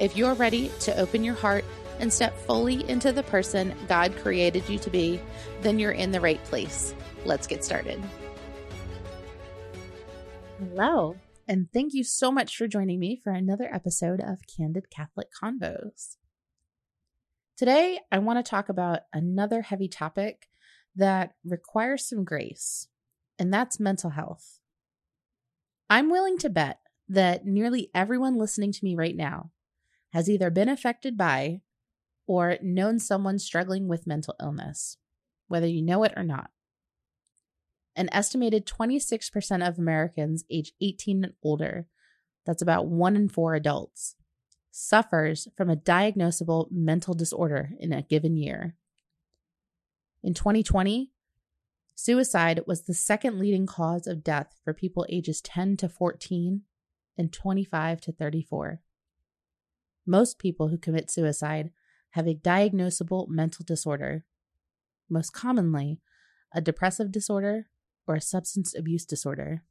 If you're ready to open your heart and step fully into the person God created you to be, then you're in the right place. Let's get started. Hello, and thank you so much for joining me for another episode of Candid Catholic Convos. Today, I want to talk about another heavy topic that requires some grace, and that's mental health. I'm willing to bet that nearly everyone listening to me right now has either been affected by or known someone struggling with mental illness, whether you know it or not. An estimated 26% of Americans age 18 and older, that's about one in four adults, suffers from a diagnosable mental disorder in a given year. In 2020, suicide was the second leading cause of death for people ages 10 to 14 and 25 to 34. Most people who commit suicide have a diagnosable mental disorder, most commonly, a depressive disorder or a substance abuse disorder.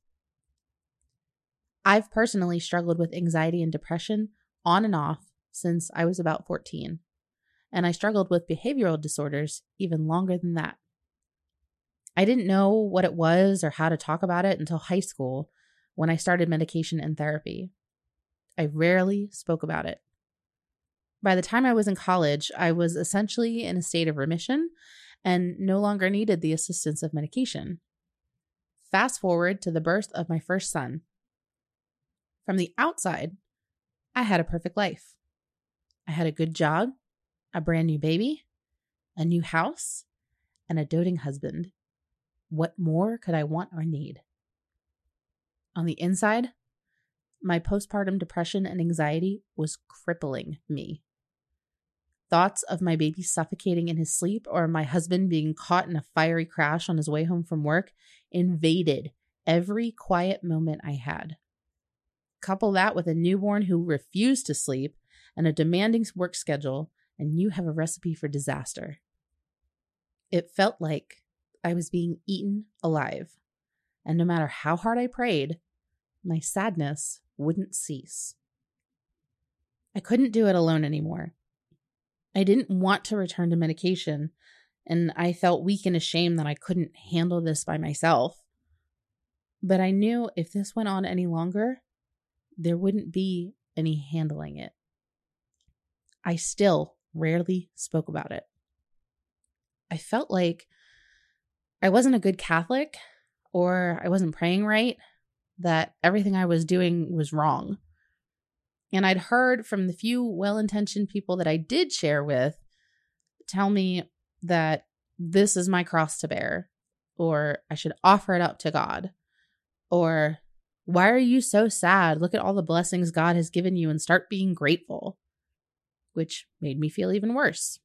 I've personally struggled with anxiety and depression on and off since I was about 14, and I struggled with behavioral disorders even longer than that. I didn't know what it was or how to talk about it until high school when I started medication and therapy. I rarely spoke about it. By the time I was in college, I was essentially in a state of remission and no longer needed the assistance of medication. Fast forward to the birth of my first son. From the outside, I had a perfect life. I had a good job, a brand new baby, a new house, and a doting husband. What more could I want or need? On the inside, my postpartum depression and anxiety was crippling me. Thoughts of my baby suffocating in his sleep or my husband being caught in a fiery crash on his way home from work invaded every quiet moment I had. Couple that with a newborn who refused to sleep and a demanding work schedule, and you have a recipe for disaster. It felt like I was being eaten alive, and no matter how hard I prayed, my sadness wouldn't cease. I couldn't do it alone anymore. I didn't want to return to medication, and I felt weak and ashamed that I couldn't handle this by myself. But I knew if this went on any longer, there wouldn't be any handling it. I still rarely spoke about it. I felt like I wasn't a good Catholic or I wasn't praying right, that everything I was doing was wrong. And I'd heard from the few well intentioned people that I did share with tell me that this is my cross to bear, or I should offer it up to God, or why are you so sad? Look at all the blessings God has given you and start being grateful, which made me feel even worse.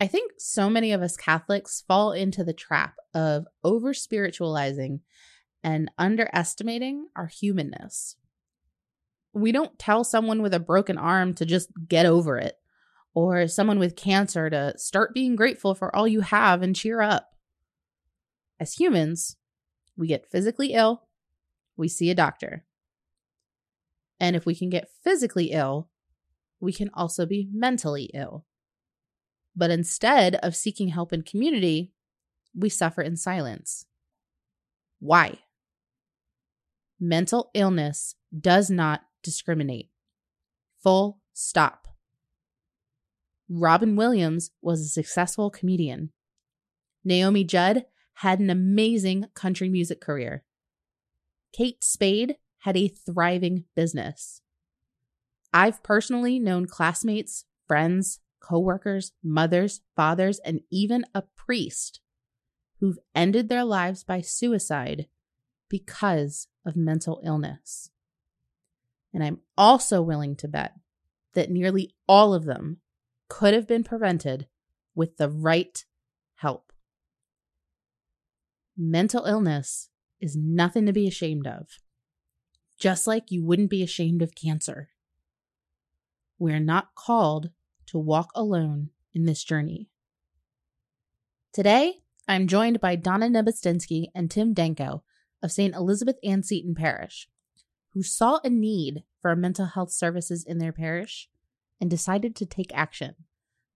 I think so many of us Catholics fall into the trap of over spiritualizing and underestimating our humanness we don't tell someone with a broken arm to just get over it or someone with cancer to start being grateful for all you have and cheer up. As humans, we get physically ill, we see a doctor. And if we can get physically ill, we can also be mentally ill. But instead of seeking help in community, we suffer in silence. Why? Mental illness does not discriminate. Full stop. Robin Williams was a successful comedian. Naomi Judd had an amazing country music career. Kate Spade had a thriving business. I've personally known classmates, friends, coworkers, mothers, fathers, and even a priest who've ended their lives by suicide because of mental illness. And I'm also willing to bet that nearly all of them could have been prevented with the right help. Mental illness is nothing to be ashamed of, just like you wouldn't be ashamed of cancer. We're not called to walk alone in this journey. Today, I'm joined by Donna Nebustinsky and Tim Danko of St. Elizabeth Ann Seton Parish, who saw a need for mental health services in their parish and decided to take action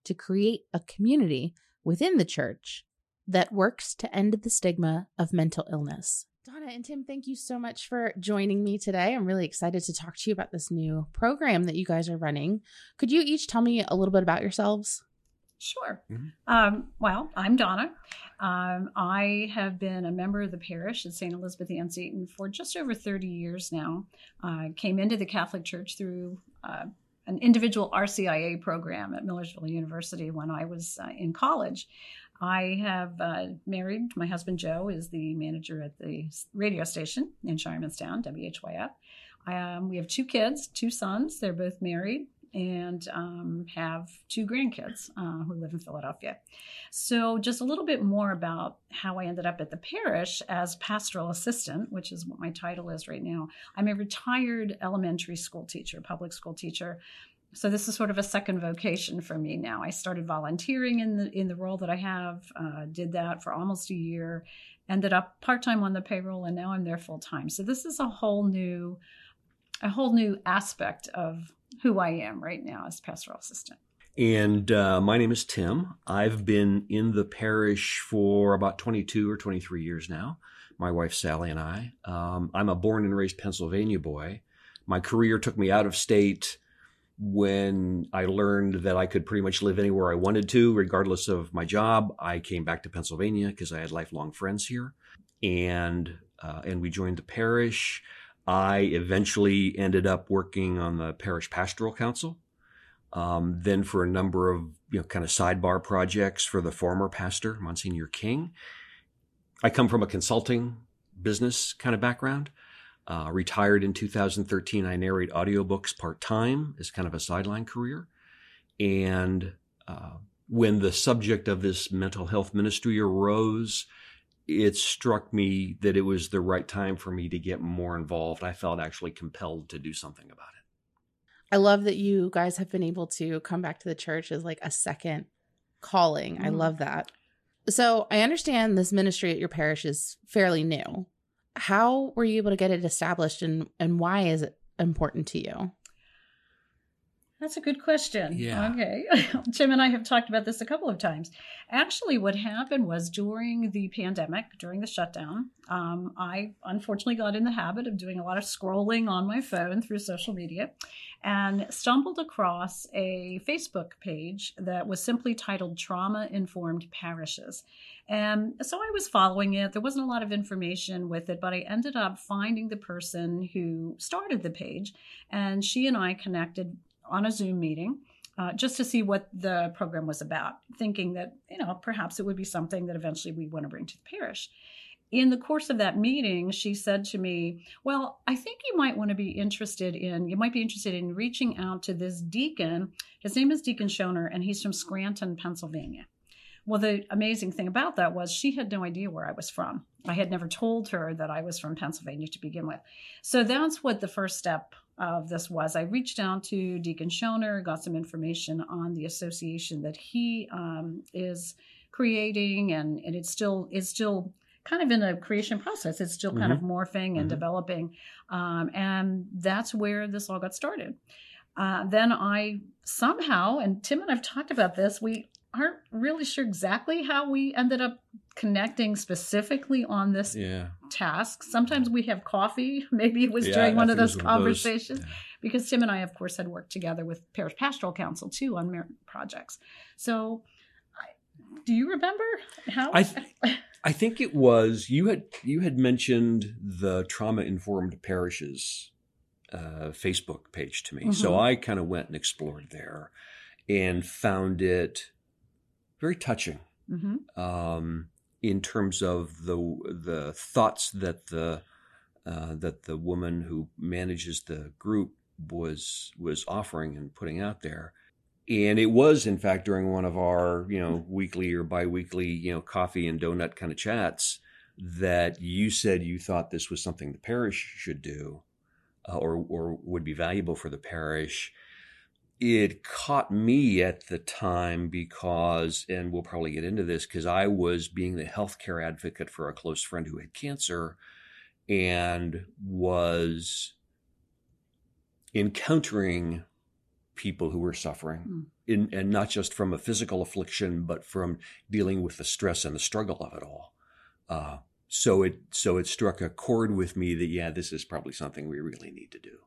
to create a community within the church that works to end the stigma of mental illness. Donna and Tim, thank you so much for joining me today. I'm really excited to talk to you about this new program that you guys are running. Could you each tell me a little bit about yourselves? Sure. Mm-hmm. Um, well, I'm Donna. Um, I have been a member of the parish at St. Elizabeth Ann Seton for just over 30 years now. I uh, came into the Catholic Church through uh, an individual RCIA program at Millersville University when I was uh, in college. I have uh, married, my husband Joe is the manager at the radio station in Shiremanstown, WHYF. Um, we have two kids, two sons. They're both married and um, have two grandkids uh, who live in Philadelphia. So, just a little bit more about how I ended up at the parish as pastoral assistant, which is what my title is right now. I'm a retired elementary school teacher, public school teacher. So this is sort of a second vocation for me now. I started volunteering in the in the role that I have, uh, did that for almost a year, ended up part time on the payroll, and now I'm there full time. So this is a whole new, a whole new aspect of who I am right now as pastoral assistant. And uh, my name is Tim. I've been in the parish for about 22 or 23 years now. My wife Sally and I. Um, I'm a born and raised Pennsylvania boy. My career took me out of state when I learned that I could pretty much live anywhere I wanted to, regardless of my job. I came back to Pennsylvania because I had lifelong friends here, and uh, and we joined the parish. I eventually ended up working on the parish pastoral council. Um, then for a number of you know kind of sidebar projects for the former pastor Monsignor King. I come from a consulting business kind of background. Uh, retired in 2013. I narrate audiobooks part time as kind of a sideline career. And uh, when the subject of this mental health ministry arose, it struck me that it was the right time for me to get more involved. I felt actually compelled to do something about it. I love that you guys have been able to come back to the church as like a second calling. Mm. I love that. So I understand this ministry at your parish is fairly new. How were you able to get it established and, and why is it important to you? That's a good question. Yeah. Okay. Tim and I have talked about this a couple of times. Actually, what happened was during the pandemic, during the shutdown, um, I unfortunately got in the habit of doing a lot of scrolling on my phone through social media and stumbled across a Facebook page that was simply titled Trauma Informed Parishes. And so I was following it. There wasn't a lot of information with it, but I ended up finding the person who started the page, and she and I connected on a Zoom meeting. Uh, just to see what the program was about, thinking that, you know, perhaps it would be something that eventually we want to bring to the parish. In the course of that meeting, she said to me, Well, I think you might want to be interested in, you might be interested in reaching out to this deacon. His name is Deacon Shoener, and he's from Scranton, Pennsylvania. Well, the amazing thing about that was she had no idea where I was from. I had never told her that I was from Pennsylvania to begin with. So that's what the first step of this was I reached out to Deacon Shoener, got some information on the association that he um, is creating, and, and it's still is still kind of in a creation process. It's still kind mm-hmm. of morphing and mm-hmm. developing, um, and that's where this all got started. Uh, then I somehow, and Tim and I've talked about this, we aren't really sure exactly how we ended up connecting specifically on this yeah. task. Sometimes we have coffee. Maybe it was yeah, during one of those conversations. Those, yeah. Because Tim and I, of course, had worked together with Parish Pastoral Council too on merit projects. So, do you remember how? I, th- I think it was you had you had mentioned the trauma informed parishes uh, Facebook page to me, mm-hmm. so I kind of went and explored there and found it very touching. Mm-hmm. Um, in terms of the the thoughts that the uh, that the woman who manages the group was was offering and putting out there. And it was, in fact, during one of our, you know, weekly or biweekly, you know, coffee and donut kind of chats that you said you thought this was something the parish should do, uh, or or would be valuable for the parish. It caught me at the time because, and we'll probably get into this, because I was being the healthcare advocate for a close friend who had cancer and was encountering people who were suffering, mm. in, and not just from a physical affliction, but from dealing with the stress and the struggle of it all. Uh, so it so it struck a chord with me that yeah, this is probably something we really need to do.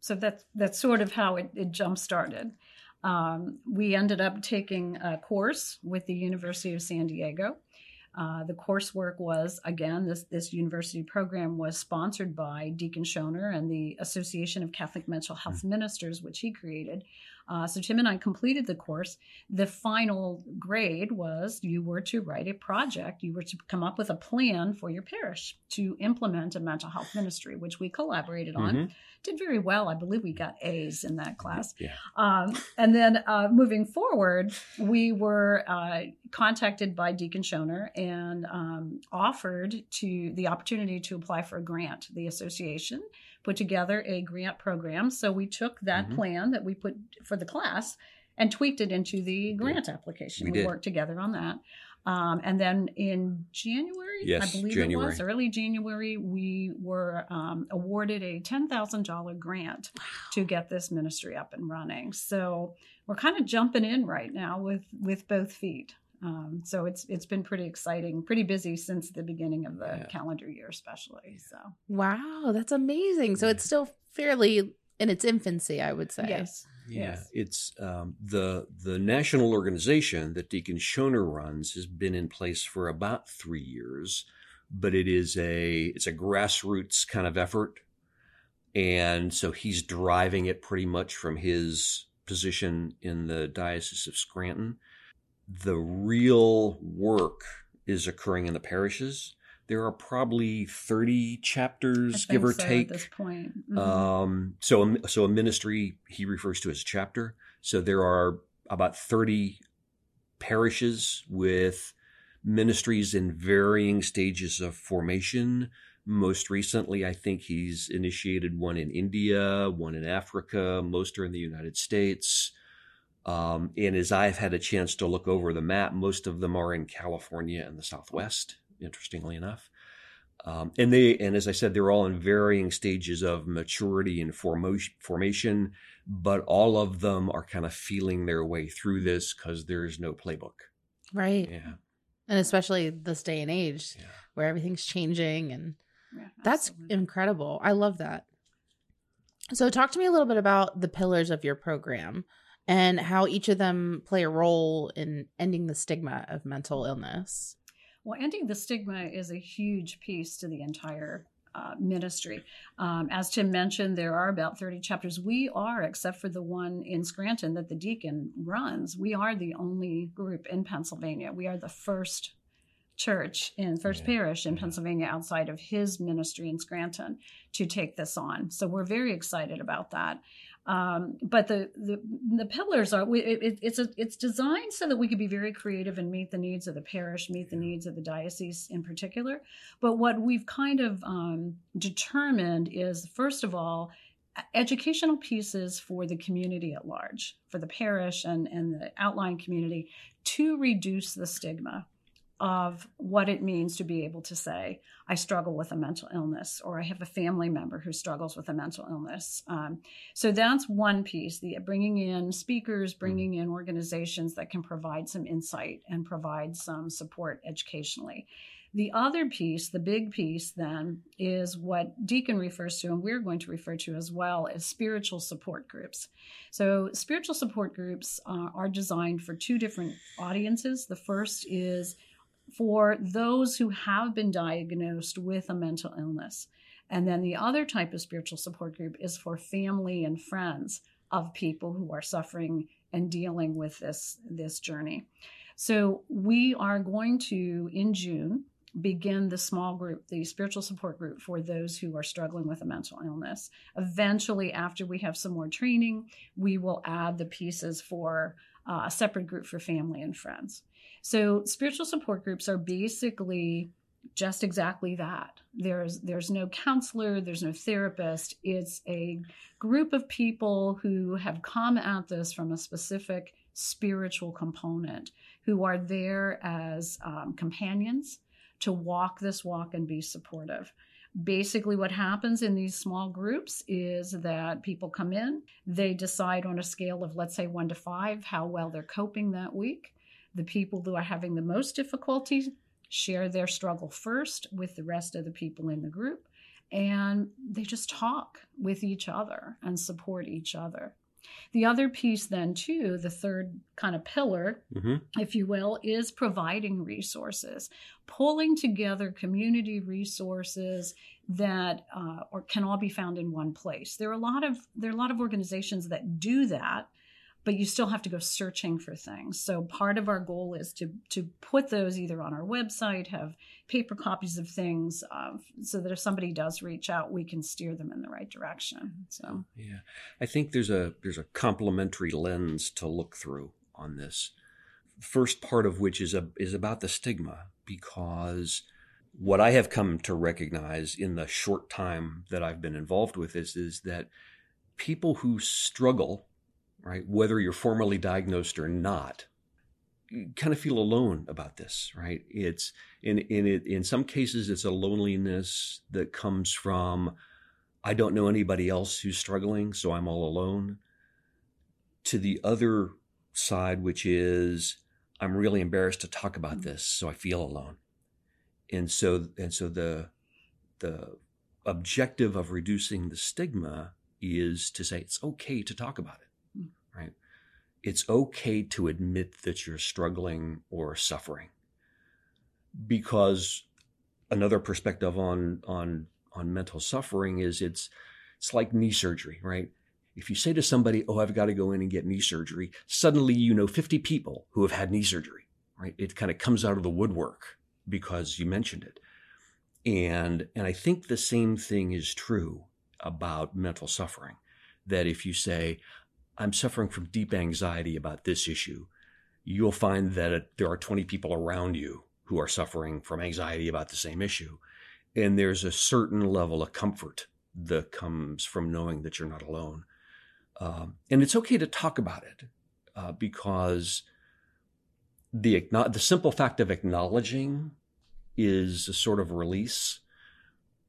So that's that's sort of how it, it jump started. Um, we ended up taking a course with the University of San Diego uh, the coursework was again this this university program was sponsored by Deacon Shoener and the Association of Catholic Mental Health mm-hmm. Ministers, which he created. Uh, so Tim and I completed the course. The final grade was you were to write a project. You were to come up with a plan for your parish to implement a mental health ministry, which we collaborated on. Mm-hmm. Did very well. I believe we got A's in that class. Yeah. Um, and then uh, moving forward, we were uh, contacted by Deacon Shoener and um, offered to the opportunity to apply for a grant. The association put together a grant program. So we took that mm-hmm. plan that we put for the class and tweaked it into the grant application. We, we worked together on that. Um, and then in January, yes, I believe January. it was early January, we were um, awarded a $10,000 grant wow. to get this ministry up and running. So we're kind of jumping in right now with, with both feet. Um, so it's it's been pretty exciting, pretty busy since the beginning of the yeah. calendar year, especially. So wow, that's amazing. So it's still fairly in its infancy, I would say. Yes. Yeah, yes. it's um, the the national organization that Deacon Shoener runs has been in place for about three years, but it is a it's a grassroots kind of effort, and so he's driving it pretty much from his position in the diocese of Scranton the real work is occurring in the parishes. There are probably 30 chapters, give or so take. At this point. Mm-hmm. Um, so, so a ministry he refers to as a chapter. So there are about 30 parishes with ministries in varying stages of formation. Most recently, I think he's initiated one in India, one in Africa, most are in the United States. Um, and as I've had a chance to look over the map, most of them are in California and the Southwest, interestingly enough. Um, and they, and as I said, they're all in varying stages of maturity and formation, but all of them are kind of feeling their way through this because there's no playbook. Right. Yeah. And especially this day and age yeah. where everything's changing and yeah, that's incredible. I love that. So talk to me a little bit about the pillars of your program and how each of them play a role in ending the stigma of mental illness. Well, ending the stigma is a huge piece to the entire uh, ministry. Um, as Tim mentioned, there are about 30 chapters. We are, except for the one in Scranton that the deacon runs, we are the only group in Pennsylvania. We are the first church in First yeah. Parish in yeah. Pennsylvania outside of his ministry in Scranton to take this on. So we're very excited about that. Um, but the, the, the pillars are it, it's a, it's designed so that we could be very creative and meet the needs of the parish, meet the needs of the diocese in particular. But what we've kind of um, determined is first of all educational pieces for the community at large, for the parish and and the outlying community to reduce the stigma of what it means to be able to say, I struggle with a mental illness, or I have a family member who struggles with a mental illness. Um, so that's one piece: the bringing in speakers, bringing in organizations that can provide some insight and provide some support educationally. The other piece, the big piece, then, is what Deacon refers to, and we're going to refer to as well as spiritual support groups. So, spiritual support groups uh, are designed for two different audiences. The first is for those who have been diagnosed with a mental illness. And then the other type of spiritual support group is for family and friends of people who are suffering and dealing with this, this journey. So we are going to, in June, begin the small group, the spiritual support group for those who are struggling with a mental illness. Eventually, after we have some more training, we will add the pieces for uh, a separate group for family and friends. So, spiritual support groups are basically just exactly that. There's there's no counselor, there's no therapist. It's a group of people who have come at this from a specific spiritual component, who are there as um, companions to walk this walk and be supportive. Basically, what happens in these small groups is that people come in, they decide on a scale of, let's say, one to five, how well they're coping that week. The people who are having the most difficulty share their struggle first with the rest of the people in the group, and they just talk with each other and support each other. The other piece, then, too, the third kind of pillar, mm-hmm. if you will, is providing resources, pulling together community resources that uh, or can all be found in one place. There are a lot of there are a lot of organizations that do that, but you still have to go searching for things. So part of our goal is to to put those either on our website, have paper copies of things, uh, so that if somebody does reach out, we can steer them in the right direction. So yeah, I think there's a there's a complementary lens to look through on this. First part of which is a is about the stigma because what I have come to recognize in the short time that I've been involved with this is that people who struggle right? Whether you're formally diagnosed or not, you kind of feel alone about this, right? It's in in it in some cases it's a loneliness that comes from I don't know anybody else who's struggling, so I'm all alone. To the other side, which is I'm really embarrassed to talk about mm-hmm. this, so I feel alone. And so and so the the objective of reducing the stigma is to say it's okay to talk about it right? It's okay to admit that you're struggling or suffering because another perspective on, on, on mental suffering is it's, it's like knee surgery, right? If you say to somebody, Oh, I've got to go in and get knee surgery, suddenly you know 50 people who have had knee surgery, right? It kind of comes out of the woodwork because you mentioned it. And, and I think the same thing is true about mental suffering. That if you say, I'm suffering from deep anxiety about this issue, you'll find that there are 20 people around you who are suffering from anxiety about the same issue. And there's a certain level of comfort that comes from knowing that you're not alone. Um, and it's okay to talk about it uh, because the, the simple fact of acknowledging is a sort of release.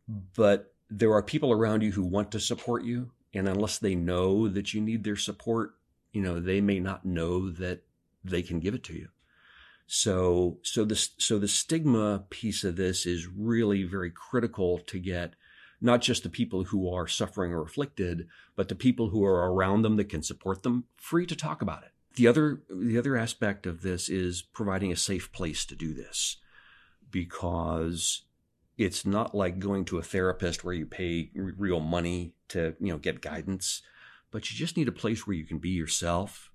But there are people around you who want to support you and unless they know that you need their support, you know, they may not know that they can give it to you. So, so the, so the stigma piece of this is really very critical to get not just the people who are suffering or afflicted, but the people who are around them that can support them free to talk about it. The other, the other aspect of this is providing a safe place to do this because it's not like going to a therapist where you pay real money to, you know, get guidance, but you just need a place where you can be yourself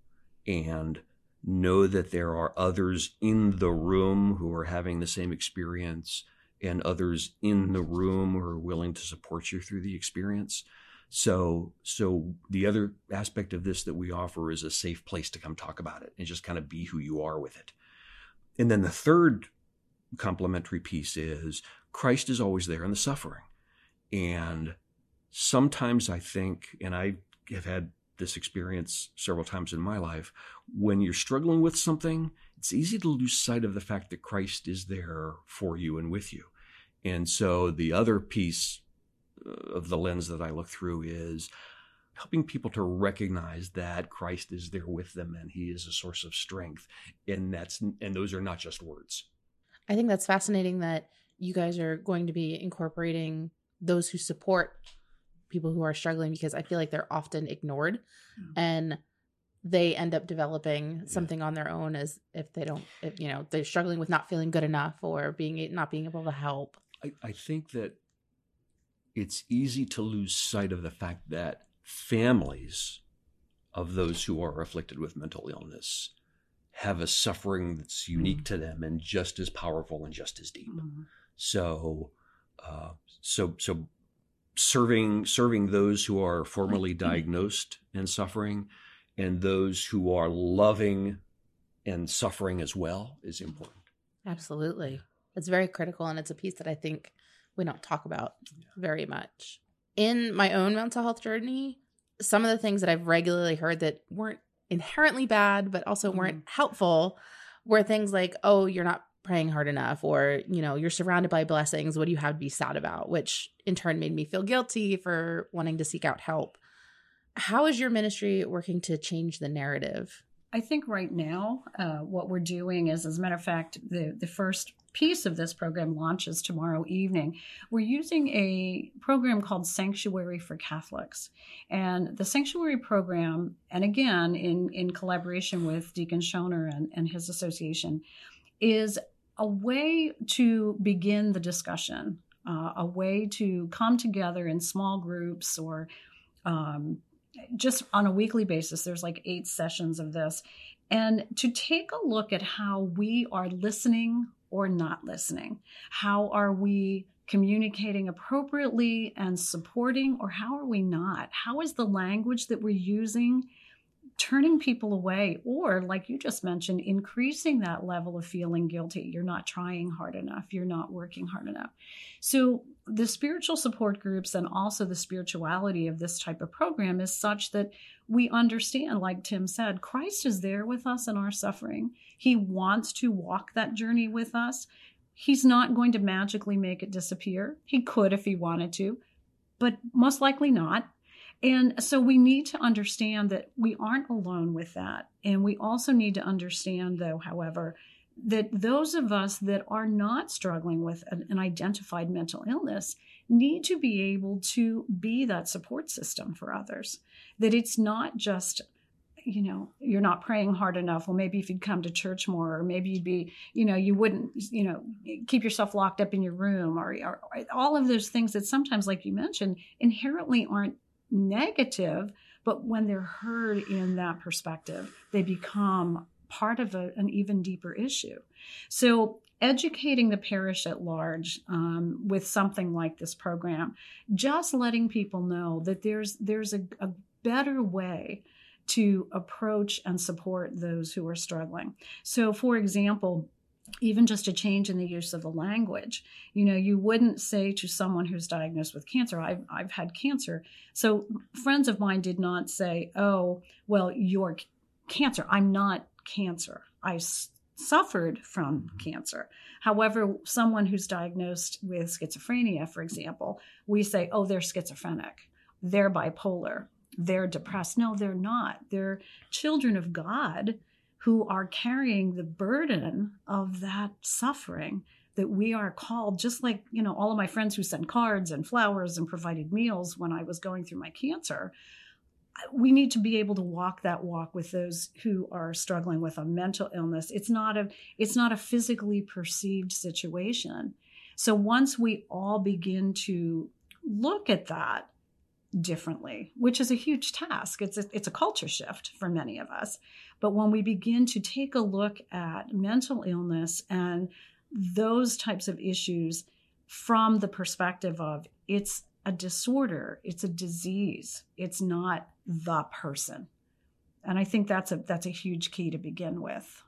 and know that there are others in the room who are having the same experience and others in the room who are willing to support you through the experience. So, so the other aspect of this that we offer is a safe place to come talk about it and just kind of be who you are with it. And then the third complementary piece is Christ is always there in the suffering. And sometimes I think, and I have had this experience several times in my life, when you're struggling with something, it's easy to lose sight of the fact that Christ is there for you and with you. And so the other piece uh, of the lens that I look through is helping people to recognize that Christ is there with them and he is a source of strength. And that's, and those are not just words. I think that's fascinating that you guys are going to be incorporating those who support people who are struggling because I feel like they're often ignored mm-hmm. and they end up developing something on their own as if they don't if you know they're struggling with not feeling good enough or being not being able to help. I, I think that it's easy to lose sight of the fact that families of those who are afflicted with mental illness have a suffering that's unique to them and just as powerful and just as deep. Mhm. So, uh, so, so serving serving those who are formally diagnosed and suffering, and those who are loving and suffering as well is important. Absolutely. It's very critical and it's a piece that I think we don't talk about very much. In my own mental health journey, some of the things that I've regularly heard that weren't inherently bad but also weren't helpful were things like, "Oh, you're not praying hard enough," or, you know, "You're surrounded by blessings. What do you have to be sad about?" which in turn made me feel guilty for wanting to seek out help. How is your ministry working to change the narrative? I think right now, uh, what we're doing is, as a matter of fact, the, the first piece of this program launches tomorrow evening. We're using a program called Sanctuary for Catholics. And the Sanctuary program, and again, in, in collaboration with Deacon Shoener and, and his association, is a way to begin the discussion, uh, a way to come together in small groups or um, just on a weekly basis. There's like eight sessions of this. And to take a look at how we are listening or not listening. How are we communicating appropriately and supporting, or how are we not? How is the language that we're using turning people away, or like you just mentioned, increasing that level of feeling guilty? You're not trying hard enough, you're not working hard enough. So, the spiritual support groups and also the spirituality of this type of program is such that we understand, like Tim said, Christ is there with us in our suffering. He wants to walk that journey with us. He's not going to magically make it disappear. He could if he wanted to, but most likely not. And so we need to understand that we aren't alone with that. And we also need to understand, though, however, that those of us that are not struggling with an, identified mental illness need to be able to be that support system for others. That it's not just, you know, you're not praying hard enough. Well, maybe if you'd come to church more, or maybe you'd be, you know, you wouldn't, you know, keep yourself locked up in your room, or, or all of those things that sometimes, like you mentioned, inherently aren't negative. But when they're heard in that perspective, they become part of a, an even deeper issue. So, educating the parish at large um, with something like this program, just letting people know that there's there's a, a better way to approach and support those who are struggling. So, for example, even just a change in the use of the language. You know, you wouldn't say to someone who's diagnosed with cancer, I've, I've had cancer. So, friends of mine did not say, Oh, well, you're cancer. I'm not cancer. I s- suffered from cancer. However, someone who's diagnosed with schizophrenia, for example, we say, oh, they're schizophrenic, they're bipolar, they're depressed. No, they're not. They're children of God who are carrying the burden of that suffering that we are called just like you know all of my friends who sent cards and flowers and provided meals when i was going through my cancer we need to be able to walk that walk with those who are struggling with a mental illness. It's not a it's not a physically perceived situation. So once we all begin to look at that differently which is a huge task it's a, it's a culture shift for many of us but when we begin to take a look at mental illness and those types of issues from the perspective of it's a disorder, it's a disease, it's not the person. And I think that's a that's a huge key to begin with.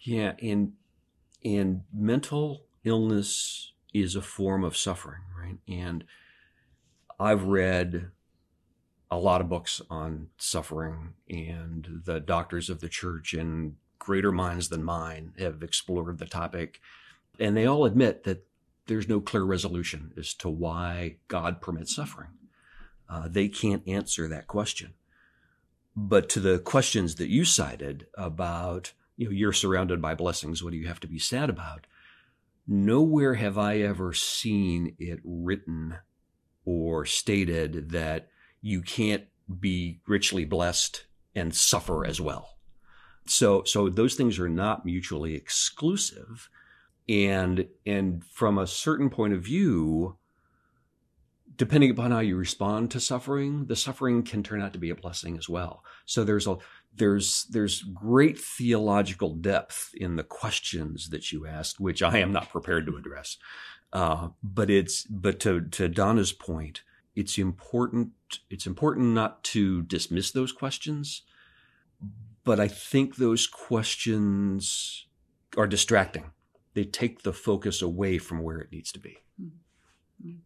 Yeah, and and mental illness is a form of suffering, right? And I've read a lot of books on suffering, and the doctors of the church and greater minds than mine have explored the topic. And they all admit that there's no clear resolution as to why God permits suffering. Uh, they can't answer that question. But to the questions that you cited about, you know, you're surrounded by blessings, what do you have to be sad about? Nowhere have I ever seen it written stated that you can't be richly blessed and suffer as well. So, so those things are not mutually exclusive. And, and from a certain point of view, depending upon how you respond to suffering, the suffering can turn out to be a blessing as well. So there's a there's there's great theological depth in the questions that you ask, which I am not prepared to address. Uh, but it's but to to Donna's point, it's important it's important not to dismiss those questions, but I think those questions are distracting. They take the focus away from where it needs to be. Mm-hmm.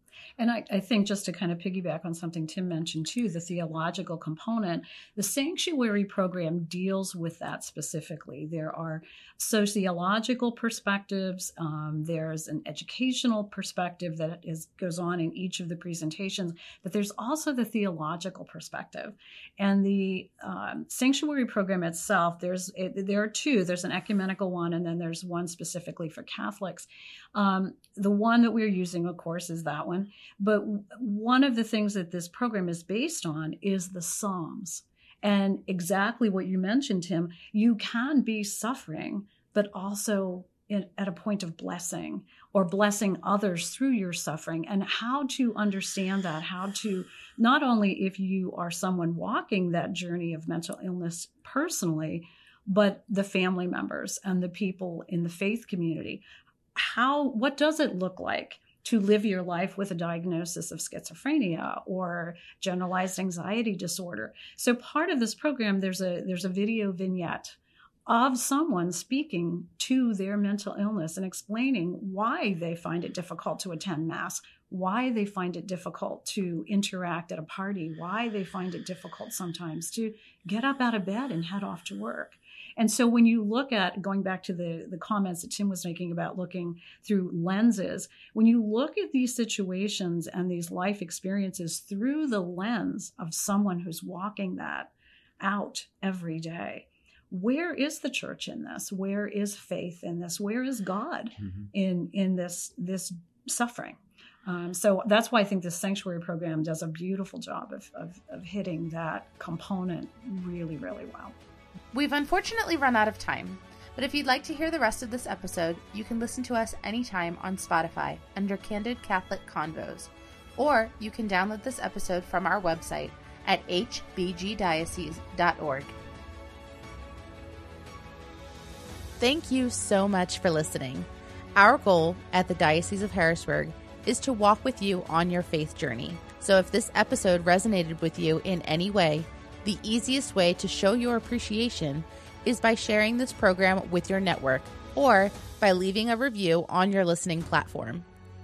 And I, I, think just to kind of piggyback on something Tim mentioned too, the theological component, the sanctuary program deals with that specifically. There are sociological perspectives, um, there's an educational perspective that is, goes on in each of the presentations, but there's also the theological perspective. And the um, sanctuary program itself, there's it, there are two. There's an ecumenical one, and then there's one specifically for Catholics. Um, the one that we're using, of course, is that one. But one of the things that this program is based on is the Psalms. And exactly what you mentioned, Tim, you can be suffering, but also in, at a point of blessing or blessing others through your suffering, and how to understand that, how to not only if you are someone walking that journey of mental illness personally, but the family members and the people in the faith community. How, what does it look like? To live your life with a diagnosis of schizophrenia or generalized anxiety disorder. So part of this program there's a there's a video vignette of someone speaking to their mental illness and explaining why they find it difficult to attend mass, why they find it difficult to interact at a party, why they find it difficult sometimes to get up out of bed and head off to work. And so when you look at going back to the, the comments that Tim was making about looking through lenses, when you look at these situations and these life experiences through the lens of someone who's walking that out every day, where is the church in this? Where is faith in this? Where is God mm-hmm. in in this this suffering? Um, so that's why I think this sanctuary program does a beautiful job of, of, of hitting that component really, really well. We've unfortunately run out of time, but if you'd like to hear the rest of this episode, you can listen to us anytime on Spotify under Candid Catholic Convos, or you can download this episode from our website at hbgdiocese.org. Thank you so much for listening. Our goal at the Diocese of Harrisburg is to walk with you on your faith journey. So if this episode resonated with you in any way, the easiest way to show your appreciation is by sharing this program with your network or by leaving a review on your listening platform.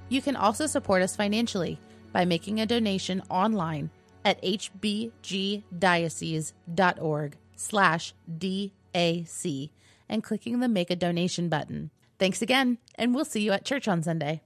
You can also support us financially by making a donation online at hbgdiocese.org slash DAC and clicking the Make a Donation button. Thanks again, and we'll see you at church on Sunday.